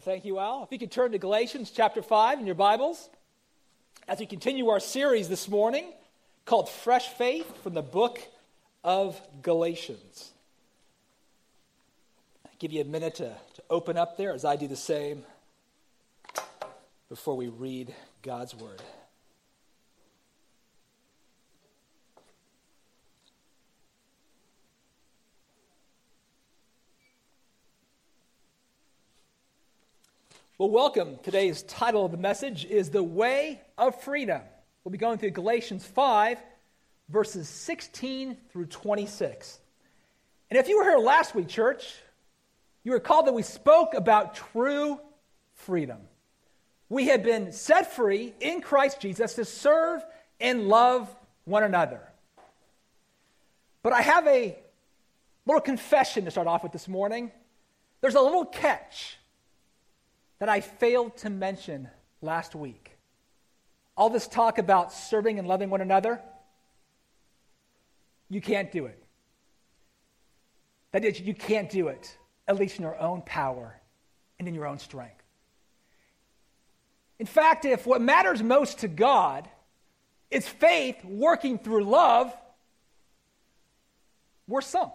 Well, thank you, Al. If you could turn to Galatians chapter 5 in your Bibles as we continue our series this morning called Fresh Faith from the book of Galatians. I'll give you a minute to, to open up there as I do the same before we read God's Word. Well, welcome. Today's title of the message is The Way of Freedom. We'll be going through Galatians 5, verses 16 through 26. And if you were here last week, church, you recall that we spoke about true freedom. We have been set free in Christ Jesus to serve and love one another. But I have a little confession to start off with this morning. There's a little catch that I failed to mention last week. All this talk about serving and loving one another, you can't do it. That is, you can't do it, at least in your own power and in your own strength. In fact, if what matters most to God is faith working through love, we're sunk.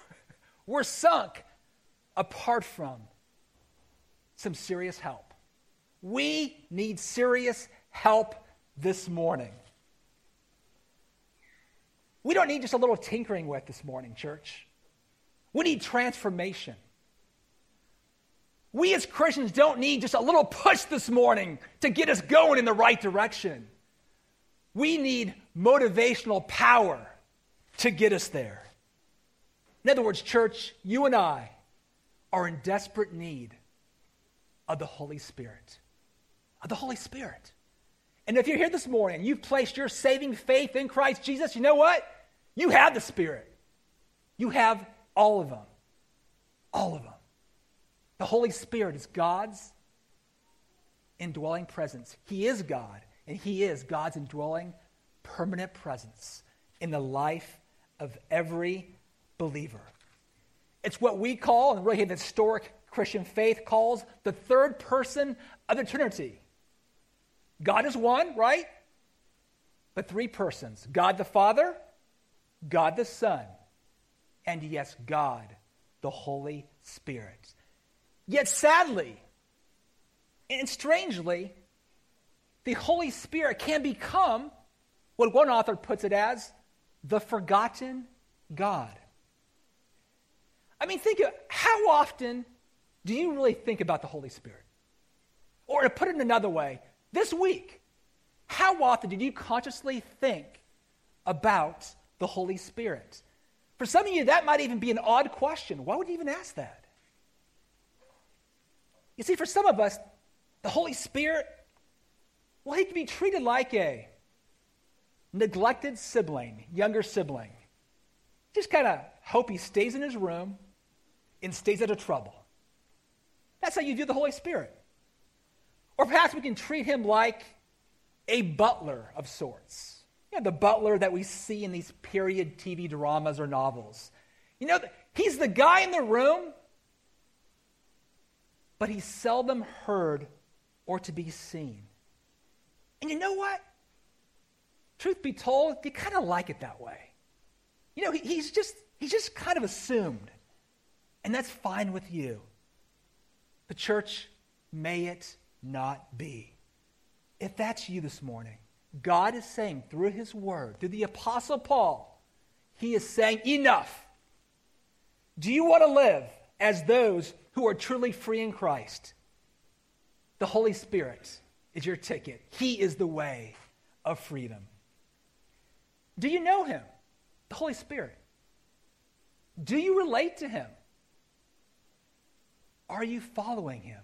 we're sunk apart from some serious help. We need serious help this morning. We don't need just a little tinkering with this morning, church. We need transformation. We as Christians don't need just a little push this morning to get us going in the right direction. We need motivational power to get us there. In other words, church, you and I are in desperate need of the Holy Spirit. Of the Holy Spirit. And if you're here this morning, you've placed your saving faith in Christ Jesus, you know what? You have the Spirit. You have all of them. All of them. The Holy Spirit is God's indwelling presence. He is God, and He is God's indwelling permanent presence in the life of every believer. It's what we call, and really the historic Christian faith calls the third person of the Trinity. God is one, right? But three persons God the Father, God the Son, and yes, God the Holy Spirit. Yet sadly and strangely, the Holy Spirit can become what one author puts it as the forgotten God. I mean, think of how often do you really think about the Holy Spirit? Or to put it another way, this week, how often did you consciously think about the Holy Spirit? For some of you, that might even be an odd question. Why would you even ask that? You see, for some of us, the Holy Spirit, well, he can be treated like a neglected sibling, younger sibling. Just kind of hope he stays in his room and stays out of trouble. That's how you view the Holy Spirit. Or perhaps we can treat him like a butler of sorts. You know, the butler that we see in these period TV dramas or novels. You know, he's the guy in the room, but he's seldom heard or to be seen. And you know what? Truth be told, you kind of like it that way. You know, he, he's just he's just kind of assumed. And that's fine with you. The church, may it not be. If that's you this morning, God is saying through his word, through the Apostle Paul, he is saying, enough. Do you want to live as those who are truly free in Christ? The Holy Spirit is your ticket. He is the way of freedom. Do you know him? The Holy Spirit. Do you relate to him? Are you following him?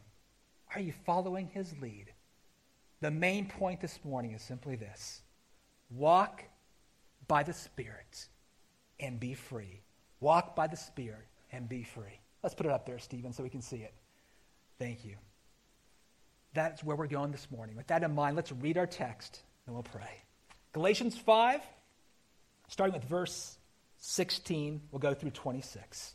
Are you following his lead? The main point this morning is simply this walk by the Spirit and be free. Walk by the Spirit and be free. Let's put it up there, Stephen, so we can see it. Thank you. That's where we're going this morning. With that in mind, let's read our text and we'll pray. Galatians 5, starting with verse 16, we'll go through 26.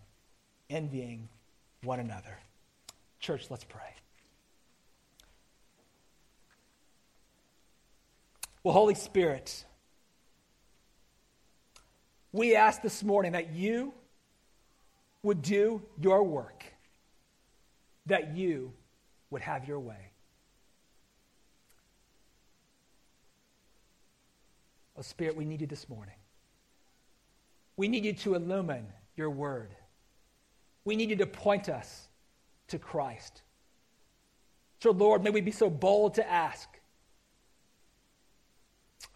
envying one another. Church, let's pray. Well, Holy Spirit, we ask this morning that you would do your work, that you would have your way. Oh, Spirit, we need you this morning. We need you to illumine your word. We need you to point us to Christ. So, Lord, may we be so bold to ask,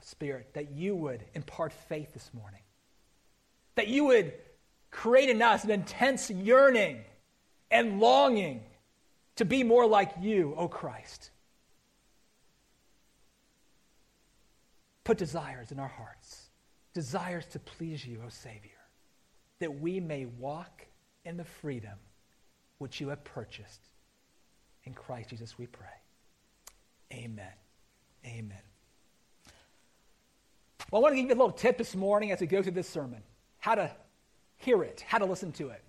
Spirit, that you would impart faith this morning, that you would create in us an intense yearning and longing to be more like you, O Christ. Put desires in our hearts, desires to please you, O Savior, that we may walk in the freedom which you have purchased. In Christ Jesus we pray. Amen. Amen. Well, I want to give you a little tip this morning as we go through this sermon how to hear it, how to listen to it.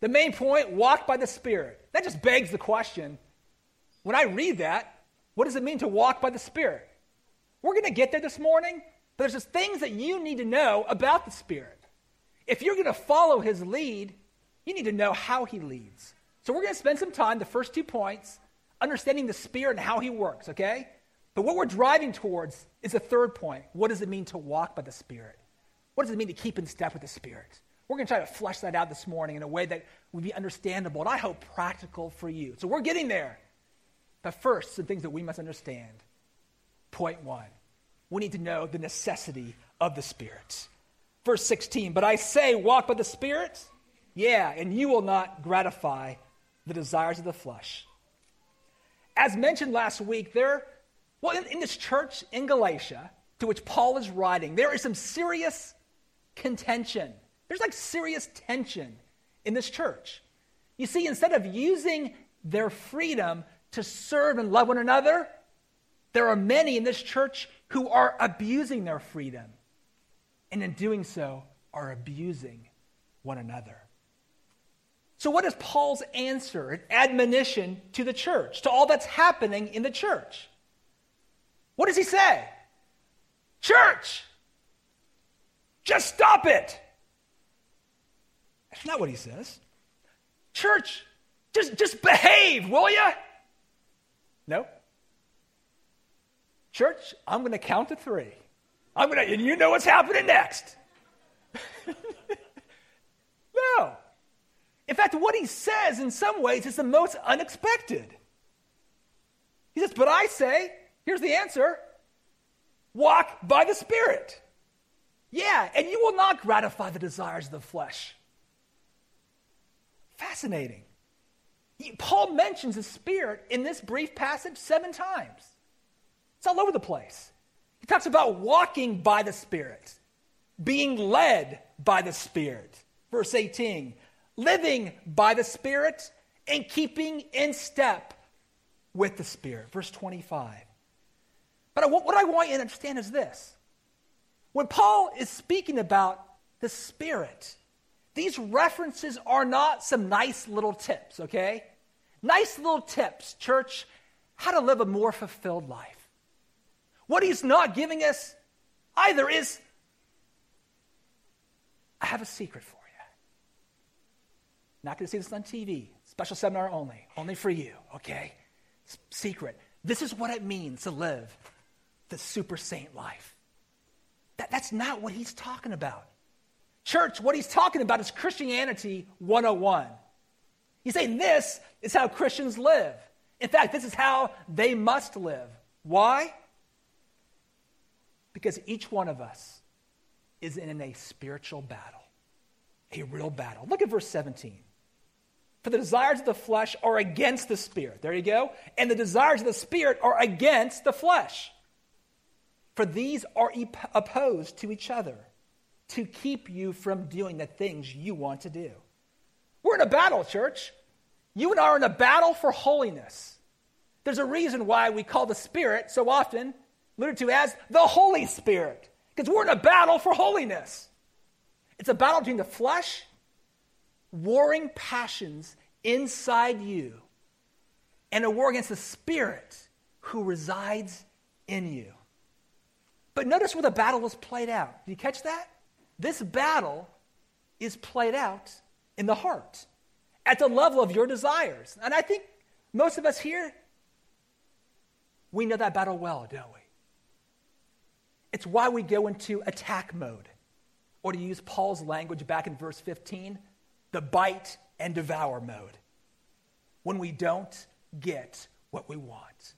The main point walk by the Spirit. That just begs the question when I read that, what does it mean to walk by the Spirit? We're going to get there this morning, but there's just things that you need to know about the Spirit. If you're going to follow His lead, you need to know how He leads. So we're going to spend some time, the first two points, understanding the Spirit and how He works, okay? But what we're driving towards is the third point. What does it mean to walk by the Spirit? What does it mean to keep in step with the Spirit? We're going to try to flesh that out this morning in a way that would be understandable and I hope practical for you. So we're getting there. But first, some things that we must understand. Point one we need to know the necessity of the Spirit. Verse 16, but I say, walk by the Spirit, yeah, and you will not gratify the desires of the flesh. As mentioned last week, there, well, in, in this church in Galatia, to which Paul is writing, there is some serious contention there's like serious tension in this church. You see, instead of using their freedom to serve and love one another, there are many in this church who are abusing their freedom. And in doing so, are abusing one another. So, what is Paul's answer, an admonition to the church, to all that's happening in the church? What does he say? Church, just stop it. That's not what he says. Church, just, just behave, will you? No. Church, I'm going to count to three. I'm going to, and you know what's happening next. no. In fact, what he says in some ways is the most unexpected. He says, But I say, here's the answer walk by the Spirit. Yeah, and you will not gratify the desires of the flesh. Fascinating. Paul mentions the Spirit in this brief passage seven times. It's all over the place. He talks about walking by the Spirit, being led by the Spirit. Verse 18, living by the Spirit and keeping in step with the Spirit. Verse 25. But what I want you to understand is this. When Paul is speaking about the Spirit, these references are not some nice little tips, okay? Nice little tips, church, how to live a more fulfilled life. What he's not giving us either is I have a secret for you. Not going to see this on TV. Special seminar only. Only for you, okay? Secret. This is what it means to live the super saint life. That, that's not what he's talking about. Church, what he's talking about is Christianity 101. He's saying this is how Christians live. In fact, this is how they must live. Why? Because each one of us is in a spiritual battle, a real battle. Look at verse 17. For the desires of the flesh are against the spirit. There you go. And the desires of the spirit are against the flesh. For these are opposed to each other to keep you from doing the things you want to do. We're in a battle, church. You and I are in a battle for holiness. There's a reason why we call the Spirit so often alluded to as the Holy Spirit, because we're in a battle for holiness. It's a battle between the flesh, warring passions inside you, and a war against the Spirit who resides in you. But notice where the battle was played out. Did you catch that? This battle is played out in the heart, at the level of your desires. And I think most of us here, we know that battle well, don't we? It's why we go into attack mode. Or to use Paul's language back in verse 15, the bite and devour mode. When we don't get what we want.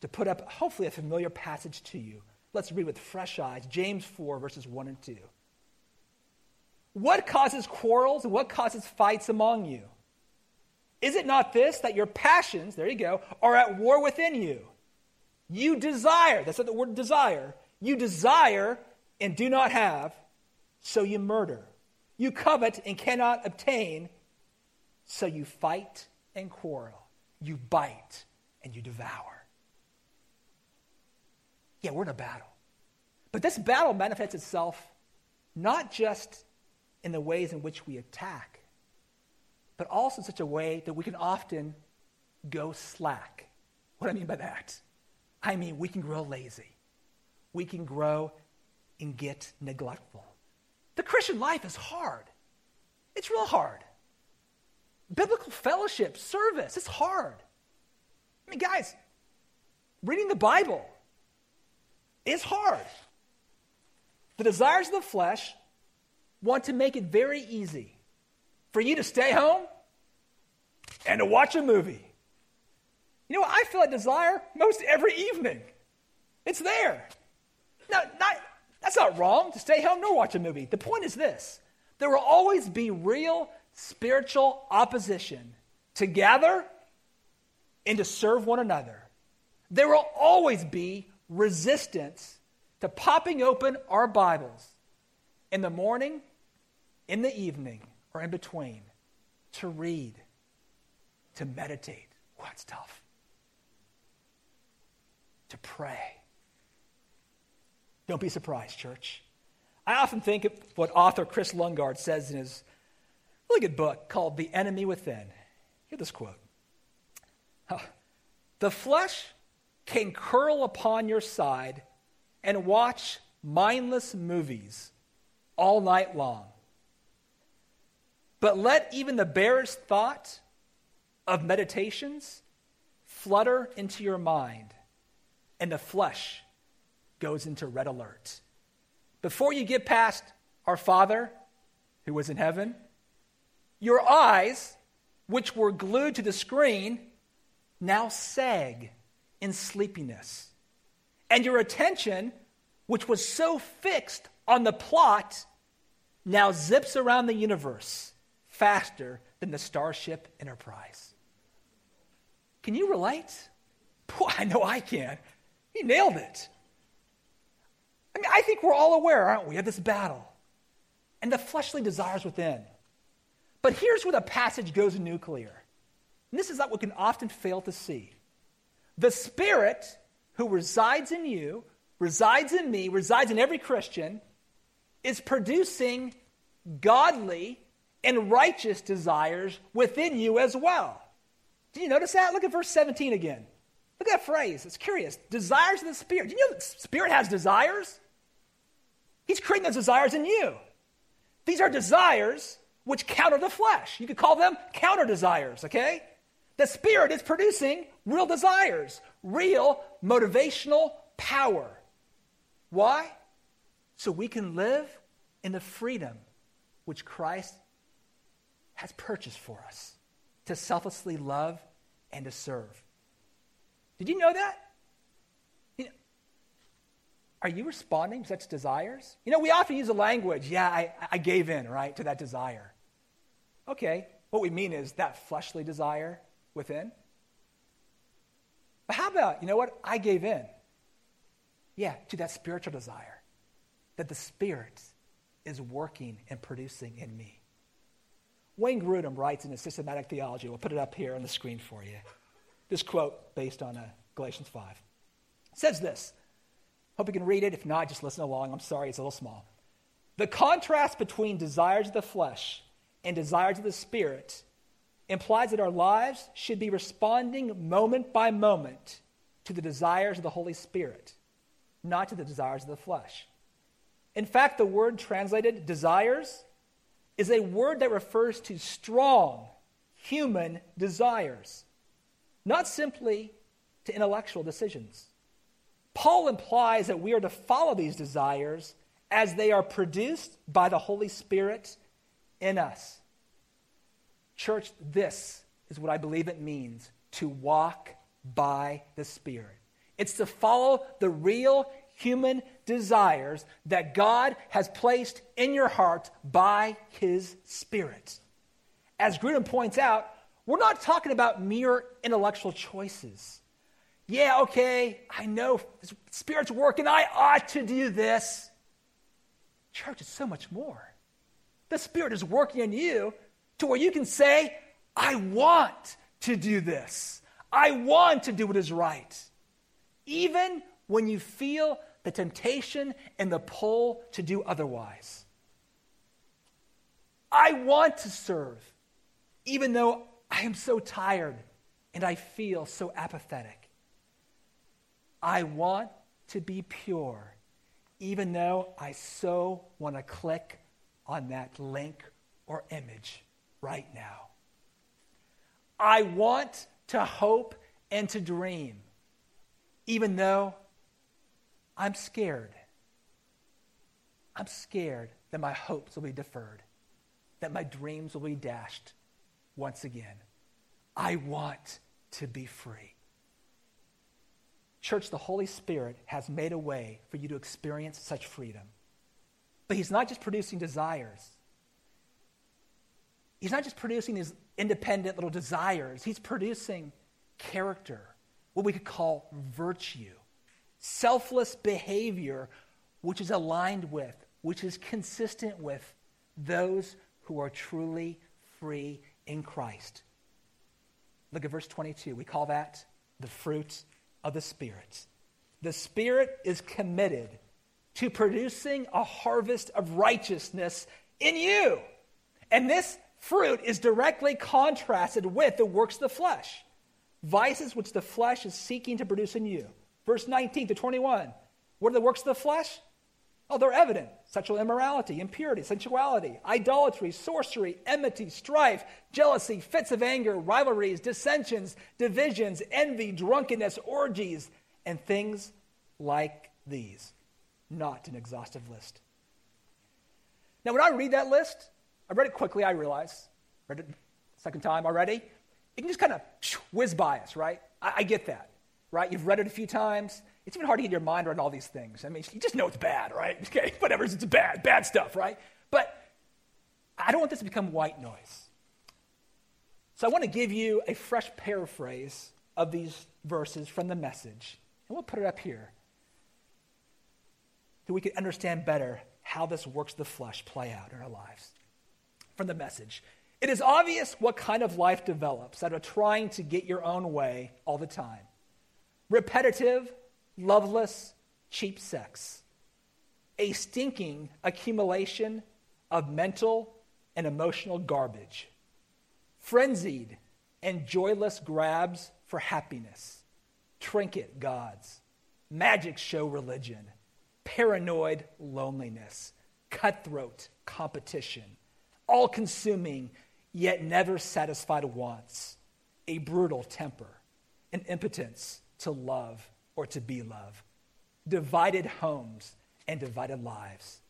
To put up, hopefully, a familiar passage to you. Let's read with fresh eyes James 4, verses 1 and 2. What causes quarrels and what causes fights among you? Is it not this, that your passions, there you go, are at war within you? You desire, that's not the word desire, you desire and do not have, so you murder. You covet and cannot obtain, so you fight and quarrel. You bite and you devour. Yeah, we're in a battle. But this battle manifests itself not just in the ways in which we attack, but also in such a way that we can often go slack. What do I mean by that? I mean, we can grow lazy we can grow and get neglectful. The Christian life is hard. It's real hard. Biblical fellowship, service, it's hard. I mean, guys, reading the Bible is hard. The desires of the flesh want to make it very easy for you to stay home and to watch a movie. You know what? I feel that desire most every evening. It's there. Now, not, that's not wrong to stay home nor watch a movie. The point is this there will always be real spiritual opposition to gather and to serve one another. There will always be resistance to popping open our Bibles in the morning, in the evening, or in between to read, to meditate. What's tough? To pray don't be surprised, church. I often think of what author Kris Lundgaard says in his really good book called The Enemy Within. Hear this quote The flesh can curl upon your side and watch mindless movies all night long. But let even the barest thought of meditations flutter into your mind, and the flesh goes into red alert. Before you get past our Father who was in heaven, your eyes, which were glued to the screen, now sag in sleepiness. And your attention, which was so fixed on the plot, now zips around the universe faster than the Starship Enterprise. Can you relate? Boy, I know I can. He nailed it. I mean, I think we're all aware, aren't we, of this battle and the fleshly desires within. But here's where the passage goes nuclear. And this is what we can often fail to see. the Spirit who resides in you, resides in me, resides in every Christian, is producing godly and righteous desires within you as well. Did you notice that? Look at verse 17 again. Look at that phrase. It's curious. Desires of the Spirit. Do you know that the Spirit has desires? He's creating those desires in you. These are desires which counter the flesh. You could call them counter desires, okay? The Spirit is producing real desires, real motivational power. Why? So we can live in the freedom which Christ has purchased for us to selflessly love and to serve. Did you know that? Are you responding to such desires? You know, we often use the language, yeah, I, I gave in, right, to that desire. Okay, what we mean is that fleshly desire within. But how about, you know what? I gave in. Yeah, to that spiritual desire that the Spirit is working and producing in me. Wayne Grudem writes in his systematic theology, we'll put it up here on the screen for you. This quote based on uh, Galatians 5 says this. Hope you can read it. If not, just listen along. I'm sorry, it's a little small. The contrast between desires of the flesh and desires of the spirit implies that our lives should be responding moment by moment to the desires of the Holy Spirit, not to the desires of the flesh. In fact, the word translated desires is a word that refers to strong human desires, not simply to intellectual decisions. Paul implies that we are to follow these desires as they are produced by the Holy Spirit in us. Church, this is what I believe it means to walk by the Spirit. It's to follow the real human desires that God has placed in your heart by His Spirit. As Grudem points out, we're not talking about mere intellectual choices. Yeah, okay, I know Spirit's working, I ought to do this. Church is so much more. The Spirit is working in you to where you can say, I want to do this. I want to do what is right. Even when you feel the temptation and the pull to do otherwise. I want to serve, even though I am so tired and I feel so apathetic. I want to be pure, even though I so want to click on that link or image right now. I want to hope and to dream, even though I'm scared. I'm scared that my hopes will be deferred, that my dreams will be dashed once again. I want to be free. Church, the Holy Spirit has made a way for you to experience such freedom. But He's not just producing desires, He's not just producing these independent little desires, He's producing character, what we could call virtue selfless behavior which is aligned with, which is consistent with those who are truly free in Christ. Look at verse 22. We call that the fruit of the Spirit. The Spirit is committed to producing a harvest of righteousness in you. And this fruit is directly contrasted with the works of the flesh, vices which the flesh is seeking to produce in you. Verse 19 to 21. What are the works of the flesh? Oh, they're evident sexual immorality, impurity, sensuality, idolatry, sorcery, enmity, strife, jealousy, fits of anger, rivalries, dissensions, divisions, envy, drunkenness, orgies, and things like these. Not an exhaustive list. Now, when I read that list, I read it quickly, I realize. Read it second time already. It can just kind of whiz by us, right? I, I get that right? You've read it a few times. It's even hard to get your mind around all these things. I mean, you just know it's bad, right? Okay, whatever, it's bad, bad stuff, right? But I don't want this to become white noise. So I want to give you a fresh paraphrase of these verses from the message. And we'll put it up here so we can understand better how this works the flesh play out in our lives. From the message. It is obvious what kind of life develops out of trying to get your own way all the time. Repetitive, loveless, cheap sex, a stinking accumulation of mental and emotional garbage, frenzied and joyless grabs for happiness, trinket gods, magic show religion, paranoid loneliness, cutthroat competition, all consuming yet never satisfied wants, a brutal temper, an impotence to love or to be loved, divided homes and divided lives,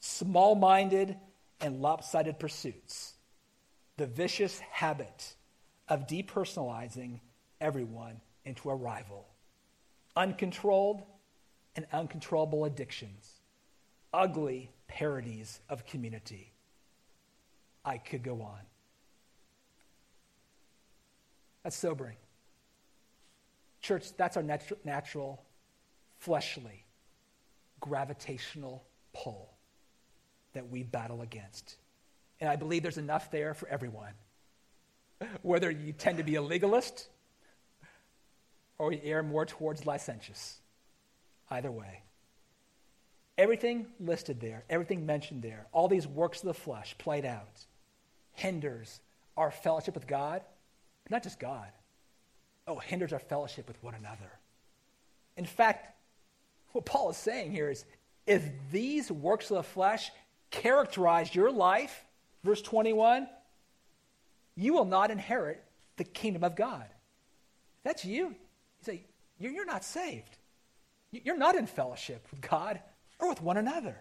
small minded and lopsided pursuits, the vicious habit of depersonalizing everyone into a rival, uncontrolled and uncontrollable addictions, ugly parodies of community. I could go on. That's sobering. Church, that's our natu- natural, fleshly, gravitational pull that we battle against. And I believe there's enough there for everyone. Whether you tend to be a legalist or you err more towards licentious. Either way. Everything listed there, everything mentioned there, all these works of the flesh played out, hinders our fellowship with God, not just God. Oh, hinders our fellowship with one another. In fact, what Paul is saying here is if these works of the flesh characterize your life, verse 21, you will not inherit the kingdom of God. That's you. You say, you're not saved. You're not in fellowship with God or with one another.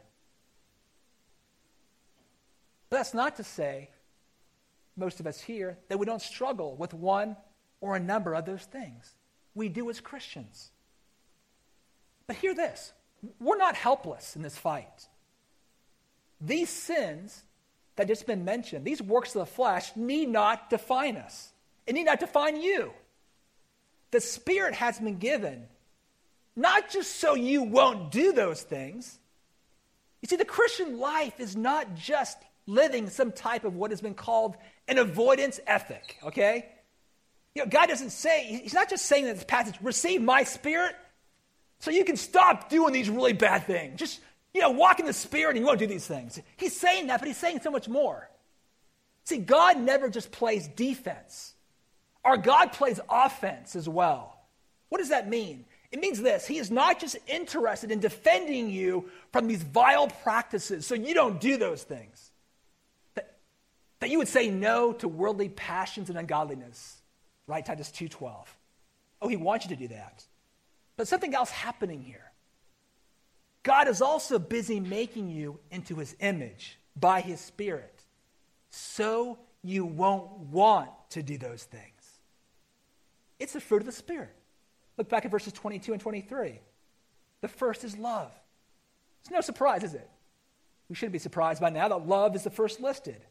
But that's not to say, most of us here, that we don't struggle with one or a number of those things. We do as Christians. But hear this we're not helpless in this fight. These sins that just been mentioned, these works of the flesh, need not define us. It need not define you. The Spirit has been given not just so you won't do those things. You see, the Christian life is not just living some type of what has been called an avoidance ethic, okay? You know, God doesn't say, He's not just saying in this passage, receive my spirit so you can stop doing these really bad things. Just, you know, walk in the spirit and you won't do these things. He's saying that, but He's saying so much more. See, God never just plays defense, our God plays offense as well. What does that mean? It means this He is not just interested in defending you from these vile practices so you don't do those things. That, that you would say no to worldly passions and ungodliness. Right? Titus 2.12. Oh, He wants you to do that. But something else happening here. God is also busy making you into His image by His Spirit so you won't want to do those things. It's the fruit of the Spirit. Look back at verses 22 and 23. The first is love. It's no surprise, is it? We shouldn't be surprised by now that love is the first listed.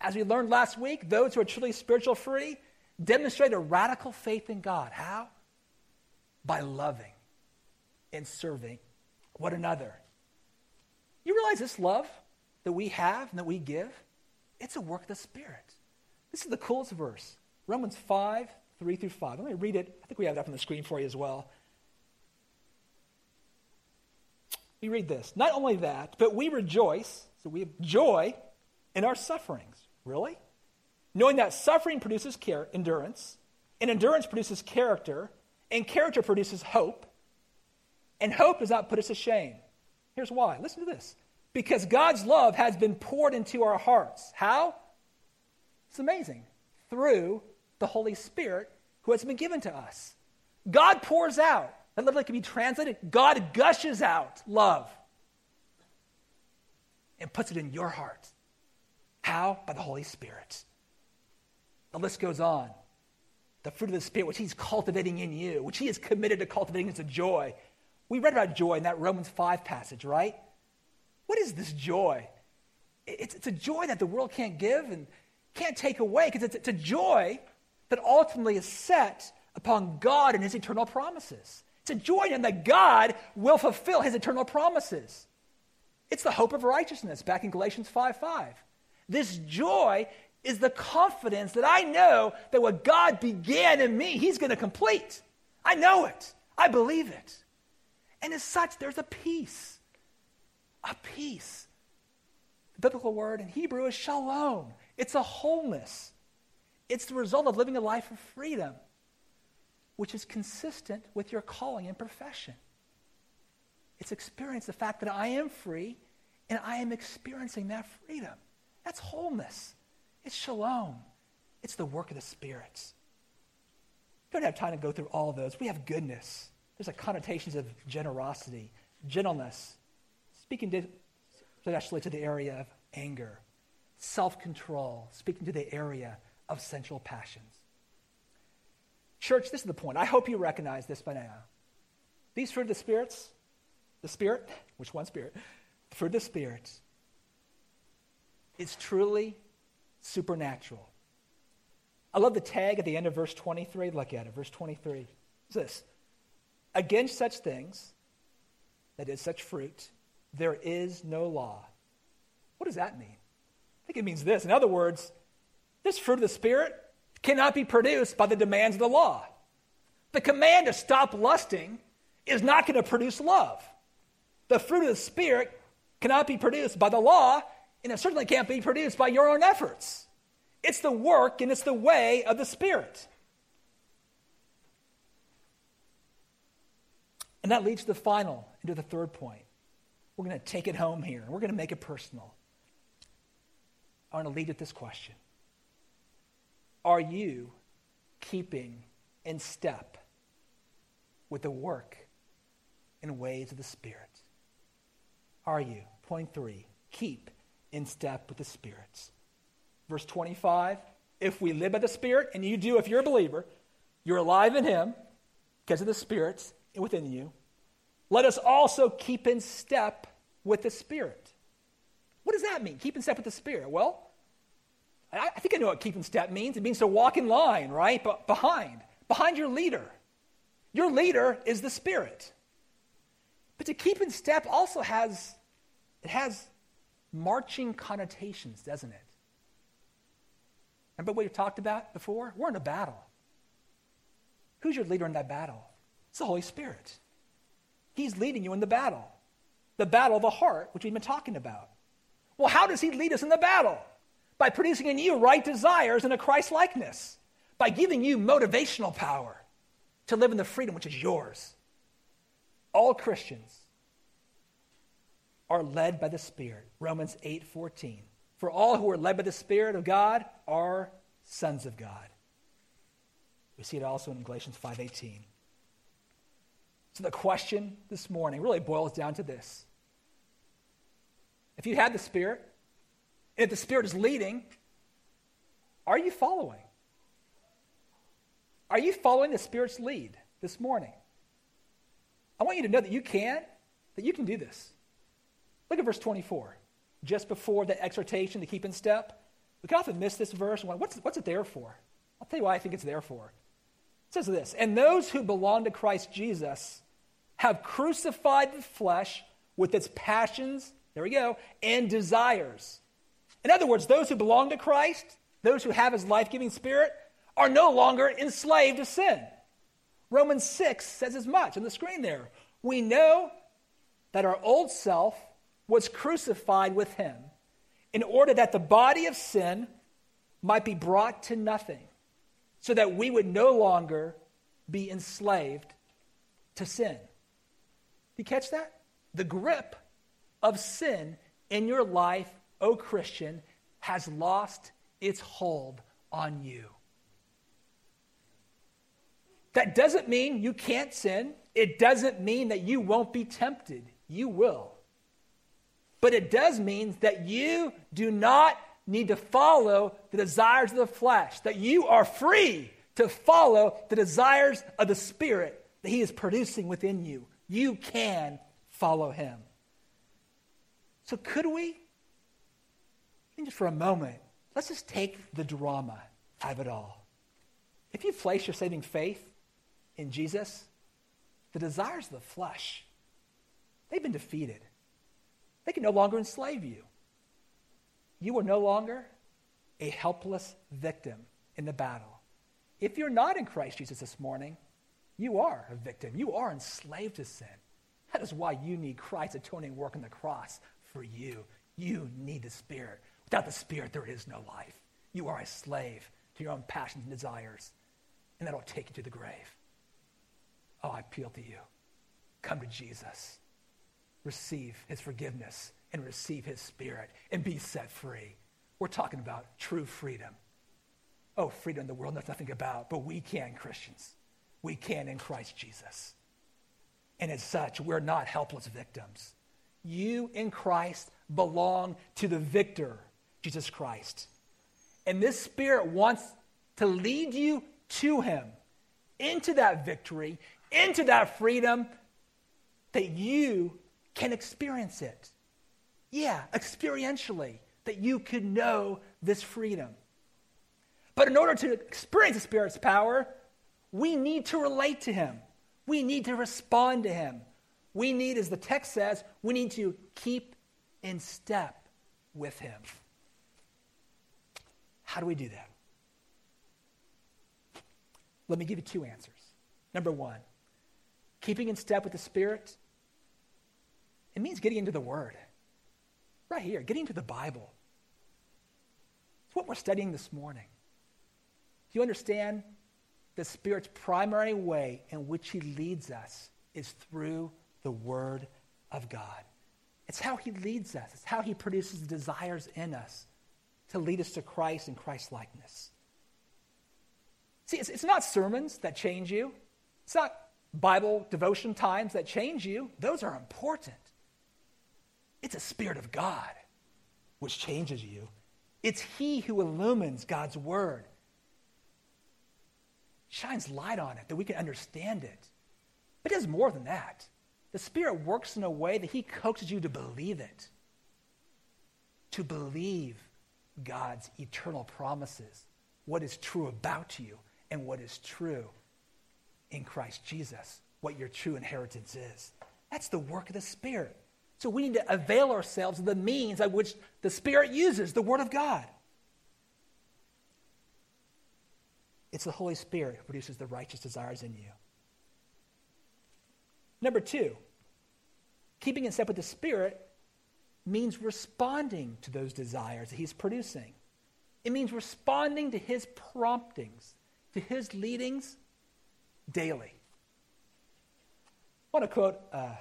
As we learned last week, those who are truly spiritual free demonstrate a radical faith in God. How? By loving and serving one another. You realize this love that we have and that we give? It's a work of the Spirit. This is the coolest verse. Romans 5 3 through 5. Let me read it. I think we have up on the screen for you as well. We read this. Not only that, but we rejoice, so we have joy in our sufferings. Really? Knowing that suffering produces care, endurance, and endurance produces character, and character produces hope, and hope does not put us to shame. Here's why. Listen to this. Because God's love has been poured into our hearts. How? It's amazing. Through the Holy Spirit who has been given to us. God pours out. That literally can be translated God gushes out love and puts it in your heart. How? By the Holy Spirit. The list goes on. The fruit of the Spirit, which He's cultivating in you, which He is committed to cultivating, is a joy. We read about joy in that Romans 5 passage, right? What is this joy? It's, it's a joy that the world can't give and can't take away because it's, it's a joy that ultimately is set upon God and his eternal promises. It's a joy in that God will fulfill his eternal promises. It's the hope of righteousness back in Galatians 5 5. This joy is the confidence that I know that what God began in me, he's going to complete. I know it. I believe it. And as such, there's a peace. A peace. The biblical word in Hebrew is shalom. It's a wholeness. It's the result of living a life of freedom, which is consistent with your calling and profession. It's experience the fact that I am free and I am experiencing that freedom. That's wholeness. It's shalom. It's the work of the spirits. We don't have time to go through all those. We have goodness. There's a connotations of generosity, gentleness, speaking especially to the area of anger, self control, speaking to the area of sensual passions. Church, this is the point. I hope you recognize this by now. These fruit of the spirits, the spirit, which one spirit? The fruit of the spirits is truly supernatural. I love the tag at the end of verse 23. Look at it. Verse 23 It's this Against such things, that is, such fruit, there is no law. What does that mean? I think it means this. In other words, this fruit of the Spirit cannot be produced by the demands of the law. The command to stop lusting is not going to produce love. The fruit of the Spirit cannot be produced by the law, and it certainly can't be produced by your own efforts. It's the work and it's the way of the Spirit. And that leads to the final, into the third point. We're going to take it home here, and we're going to make it personal. I want to lead with this question Are you keeping in step with the work and ways of the Spirit? Are you? Point three keep in step with the spirits. Verse 25 if we live by the Spirit, and you do if you're a believer, you're alive in Him because of the Spirit within you. Let us also keep in step with the Spirit. What does that mean? Keep in step with the Spirit. Well, I, I think I know what keep in step means. It means to walk in line, right? But behind, behind your leader. Your leader is the Spirit. But to keep in step also has it has marching connotations, doesn't it? Remember what we talked about before? We're in a battle. Who's your leader in that battle? It's the Holy Spirit. He's leading you in the battle, the battle of the heart, which we've been talking about. Well, how does He lead us in the battle? By producing in you right desires and a Christ likeness, by giving you motivational power to live in the freedom which is yours. All Christians are led by the Spirit. Romans 8 14. For all who are led by the Spirit of God are sons of God. We see it also in Galatians 5:18. So the question this morning really boils down to this. If you had the Spirit, if the Spirit is leading, are you following? Are you following the Spirit's lead this morning? I want you to know that you can, that you can do this. Look at verse 24. Just before the exhortation to keep in step, we can often miss this verse. What's, what's it there for? I'll tell you why I think it's there for. It says this And those who belong to Christ Jesus have crucified the flesh with its passions, there we go, and desires. In other words, those who belong to Christ, those who have his life giving spirit, are no longer enslaved to sin. Romans 6 says as much on the screen there. We know that our old self was crucified with him in order that the body of sin might be brought to nothing, so that we would no longer be enslaved to sin you catch that? The grip of sin in your life, O oh Christian, has lost its hold on you. That doesn't mean you can't sin. It doesn't mean that you won't be tempted. You will. But it does mean that you do not need to follow the desires of the flesh, that you are free to follow the desires of the Spirit that He is producing within you. You can follow him. So, could we? just for a moment, let's just take the drama out of it all. If you place your saving faith in Jesus, the desires of the flesh, they've been defeated. They can no longer enslave you. You are no longer a helpless victim in the battle. If you're not in Christ Jesus this morning, You are a victim. You are enslaved to sin. That is why you need Christ's atoning work on the cross for you. You need the Spirit. Without the Spirit, there is no life. You are a slave to your own passions and desires, and that'll take you to the grave. Oh, I appeal to you. Come to Jesus. Receive his forgiveness and receive his spirit and be set free. We're talking about true freedom. Oh, freedom in the world knows nothing about, but we can, Christians. We can in Christ Jesus. And as such, we're not helpless victims. You in Christ belong to the victor, Jesus Christ. And this Spirit wants to lead you to Him, into that victory, into that freedom, that you can experience it. Yeah, experientially, that you can know this freedom. But in order to experience the Spirit's power, we need to relate to Him. We need to respond to Him. We need, as the text says, we need to keep in step with Him. How do we do that? Let me give you two answers. Number one, keeping in step with the Spirit, it means getting into the Word. Right here, getting into the Bible. It's what we're studying this morning. Do you understand the Spirit's primary way in which He leads us is through the Word of God? It's how He leads us, it's how He produces desires in us to lead us to Christ and Christ likeness. See, it's, it's not sermons that change you, it's not Bible devotion times that change you. Those are important. It's a Spirit of God which changes you. It's He who illumines God's Word, shines light on it that we can understand it. But it does more than that. The Spirit works in a way that He coaxes you to believe it, to believe God's eternal promises, what is true about you, and what is true in Christ Jesus, what your true inheritance is. That's the work of the Spirit. So we need to avail ourselves of the means by which the Spirit uses the Word of God. It's the Holy Spirit who produces the righteous desires in you. Number two, keeping in step with the Spirit means responding to those desires that He's producing. It means responding to His promptings, to His leadings daily. I want to quote uh,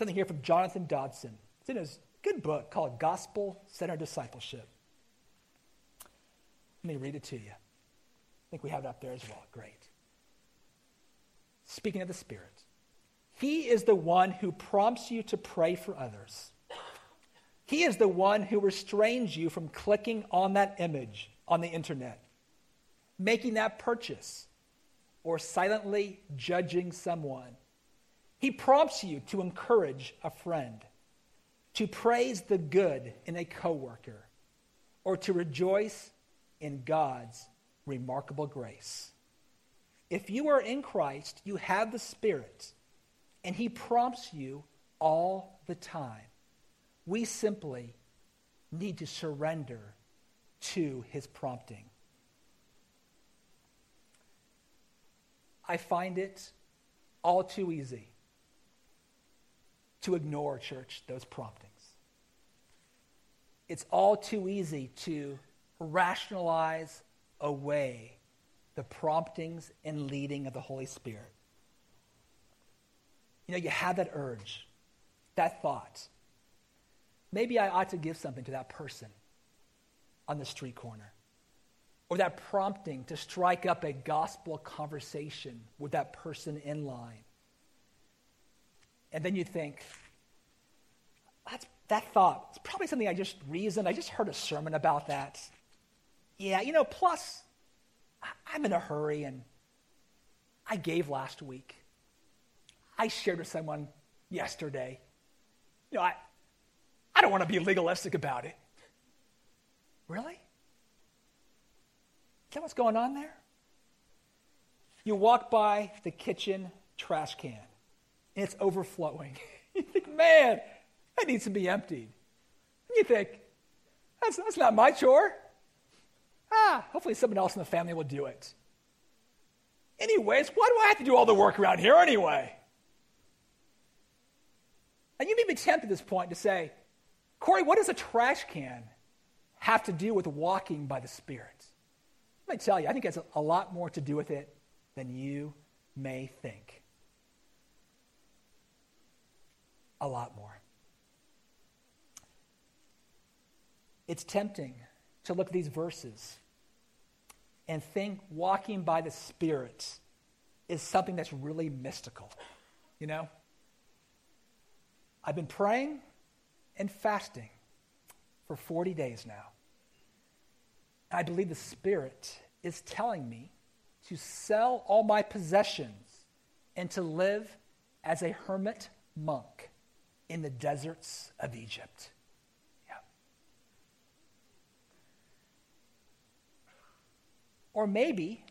something here from Jonathan Dodson. It's in his good book called Gospel Centered Discipleship. Let me read it to you. I think we have it up there as well. Great. Speaking of the Spirit, He is the one who prompts you to pray for others. He is the one who restrains you from clicking on that image on the internet, making that purchase, or silently judging someone he prompts you to encourage a friend, to praise the good in a coworker, or to rejoice in God's remarkable grace. If you are in Christ, you have the Spirit, and He prompts you all the time. We simply need to surrender to His prompting. I find it all too easy to ignore, church, those promptings. It's all too easy to rationalize away the promptings and leading of the Holy Spirit. You know, you have that urge, that thought. Maybe I ought to give something to that person on the street corner. Or that prompting to strike up a gospel conversation with that person in line. And then you think, that's, that thought, it's probably something I just reasoned. I just heard a sermon about that. Yeah, you know, plus, I'm in a hurry and I gave last week. I shared with someone yesterday. You know, I, I don't want to be legalistic about it. Really? Is that what's going on there? You walk by the kitchen trash can and it's overflowing. you think, man, that needs to be emptied. And you think, that's, that's not my chore. Ah, hopefully someone else in the family will do it. Anyways, why do I have to do all the work around here anyway? And you may be tempted at this point to say, Corey, what does a trash can have to do with walking by the Spirit? Let me tell you, I think it has a lot more to do with it than you may think. A lot more. It's tempting to look at these verses and think walking by the Spirit is something that's really mystical. You know? I've been praying and fasting for 40 days now. I believe the Spirit is telling me to sell all my possessions and to live as a hermit monk in the deserts of Egypt. Yeah. Or maybe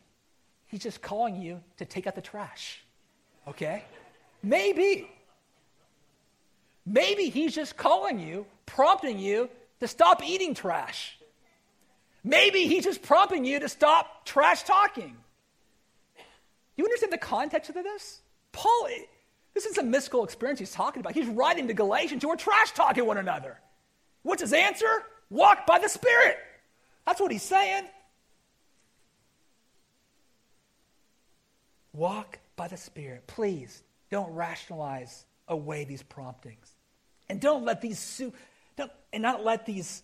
he's just calling you to take out the trash. Okay? Maybe. Maybe he's just calling you, prompting you to stop eating trash. Maybe he's just prompting you to stop trash talking. You understand the context of this? Paul, this is a mystical experience he's talking about. He's writing to Galatians who are trash talking one another. What's his answer? Walk by the Spirit. That's what he's saying. Walk by the Spirit. Please don't rationalize away these promptings. And don't let these su- don't, and not let these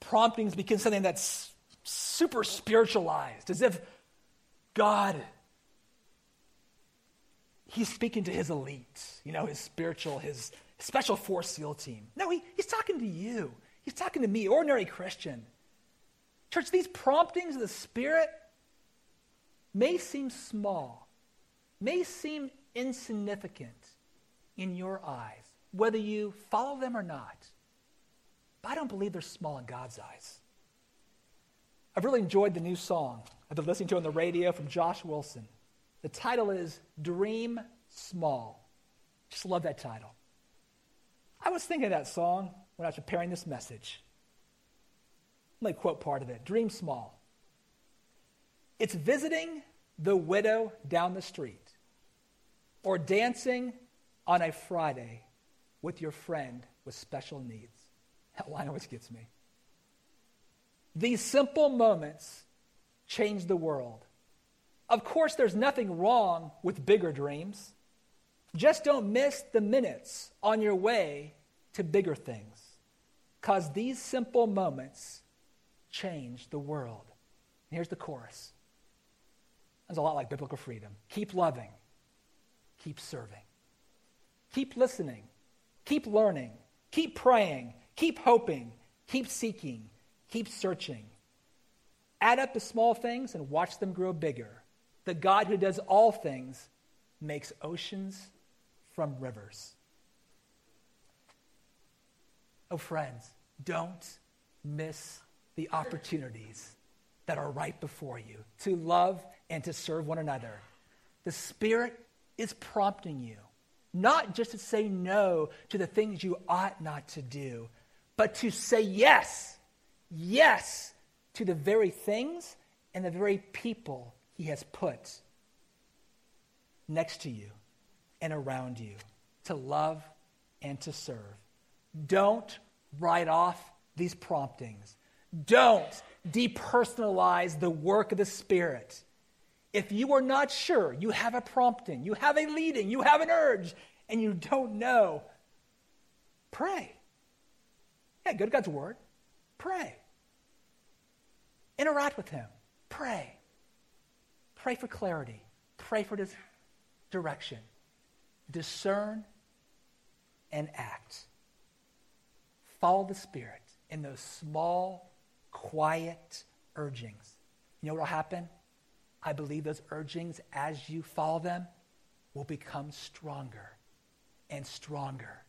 promptings become something that's super spiritualized, as if God he's speaking to his elite, you know, his spiritual, his special force SEAL team. No, he, he's talking to you. He's talking to me, ordinary Christian. Church, these promptings of the Spirit may seem small, may seem insignificant in your eyes whether you follow them or not. But I don't believe they're small in God's eyes. I've really enjoyed the new song I've been listening to on the radio from Josh Wilson. The title is Dream Small. Just love that title. I was thinking of that song when I was preparing this message. Let me quote part of it Dream Small. It's visiting the widow down the street or dancing on a Friday with your friend with special needs. That line always gets me. These simple moments change the world. Of course, there's nothing wrong with bigger dreams. Just don't miss the minutes on your way to bigger things. Because these simple moments change the world. And here's the chorus. It's a lot like biblical freedom. Keep loving, keep serving, keep listening, Keep learning, keep praying, keep hoping, keep seeking, keep searching. Add up the small things and watch them grow bigger. The God who does all things makes oceans from rivers. Oh, friends, don't miss the opportunities that are right before you to love and to serve one another. The Spirit is prompting you not just to say no to the things you ought not to do, but to say yes, yes to the very things and the very people he has put next to you and around you to love and to serve. Don't write off these promptings. Don't depersonalize the work of the Spirit. If you are not sure, you have a prompting, you have a leading, you have an urge, and you don't know, pray. Yeah, go to God's Word. Pray. Interact with Him. Pray. Pray for clarity. Pray for this direction. Discern and act. Follow the Spirit in those small, quiet urgings. You know what will happen? I believe those urgings, as you follow them, will become stronger and stronger.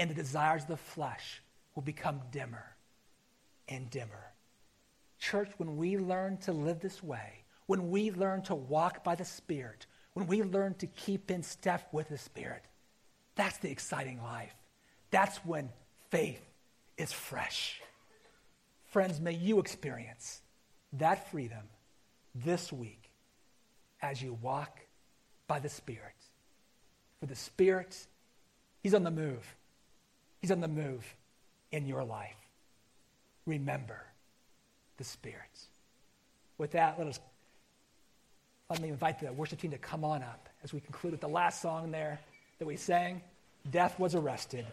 And the desires of the flesh will become dimmer and dimmer. Church, when we learn to live this way, when we learn to walk by the Spirit, when we learn to keep in step with the Spirit, that's the exciting life. That's when faith is fresh. Friends, may you experience that freedom this week as you walk by the Spirit. For the Spirit, He's on the move. He's on the move in your life. Remember the Spirit. With that, let us let me invite the worship team to come on up as we conclude with the last song there that we sang, Death Was Arrested.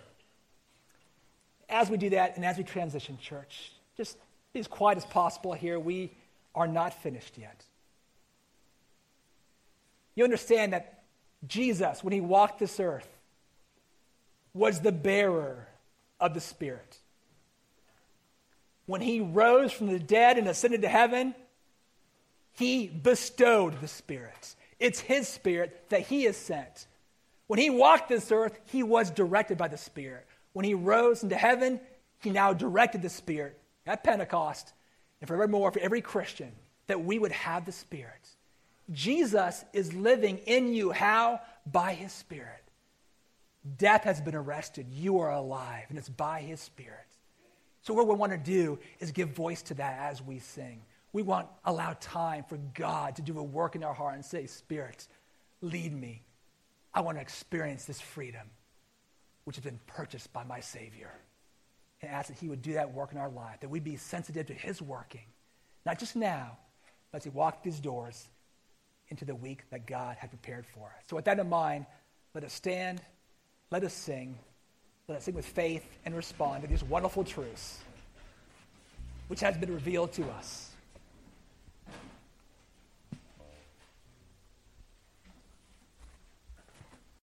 As we do that and as we transition, church, just be as quiet as possible here. We are not finished yet. You understand that Jesus, when he walked this earth, was the bearer of the Spirit. When he rose from the dead and ascended to heaven, he bestowed the Spirit. It's his Spirit that he has sent. When he walked this earth, he was directed by the Spirit. When he rose into heaven, he now directed the Spirit at Pentecost and forevermore for every Christian that we would have the Spirit. Jesus is living in you. How? By his Spirit. Death has been arrested. You are alive, and it's by his Spirit. So, what we want to do is give voice to that as we sing. We want allow time for God to do a work in our heart and say, Spirit, lead me. I want to experience this freedom, which has been purchased by my Savior. And ask that He would do that work in our life, that we'd be sensitive to His working, not just now, but as He walked these doors into the week that God had prepared for us. So, with that in mind, let us stand, let us sing, let us sing with faith and respond to these wonderful truths which has been revealed to us.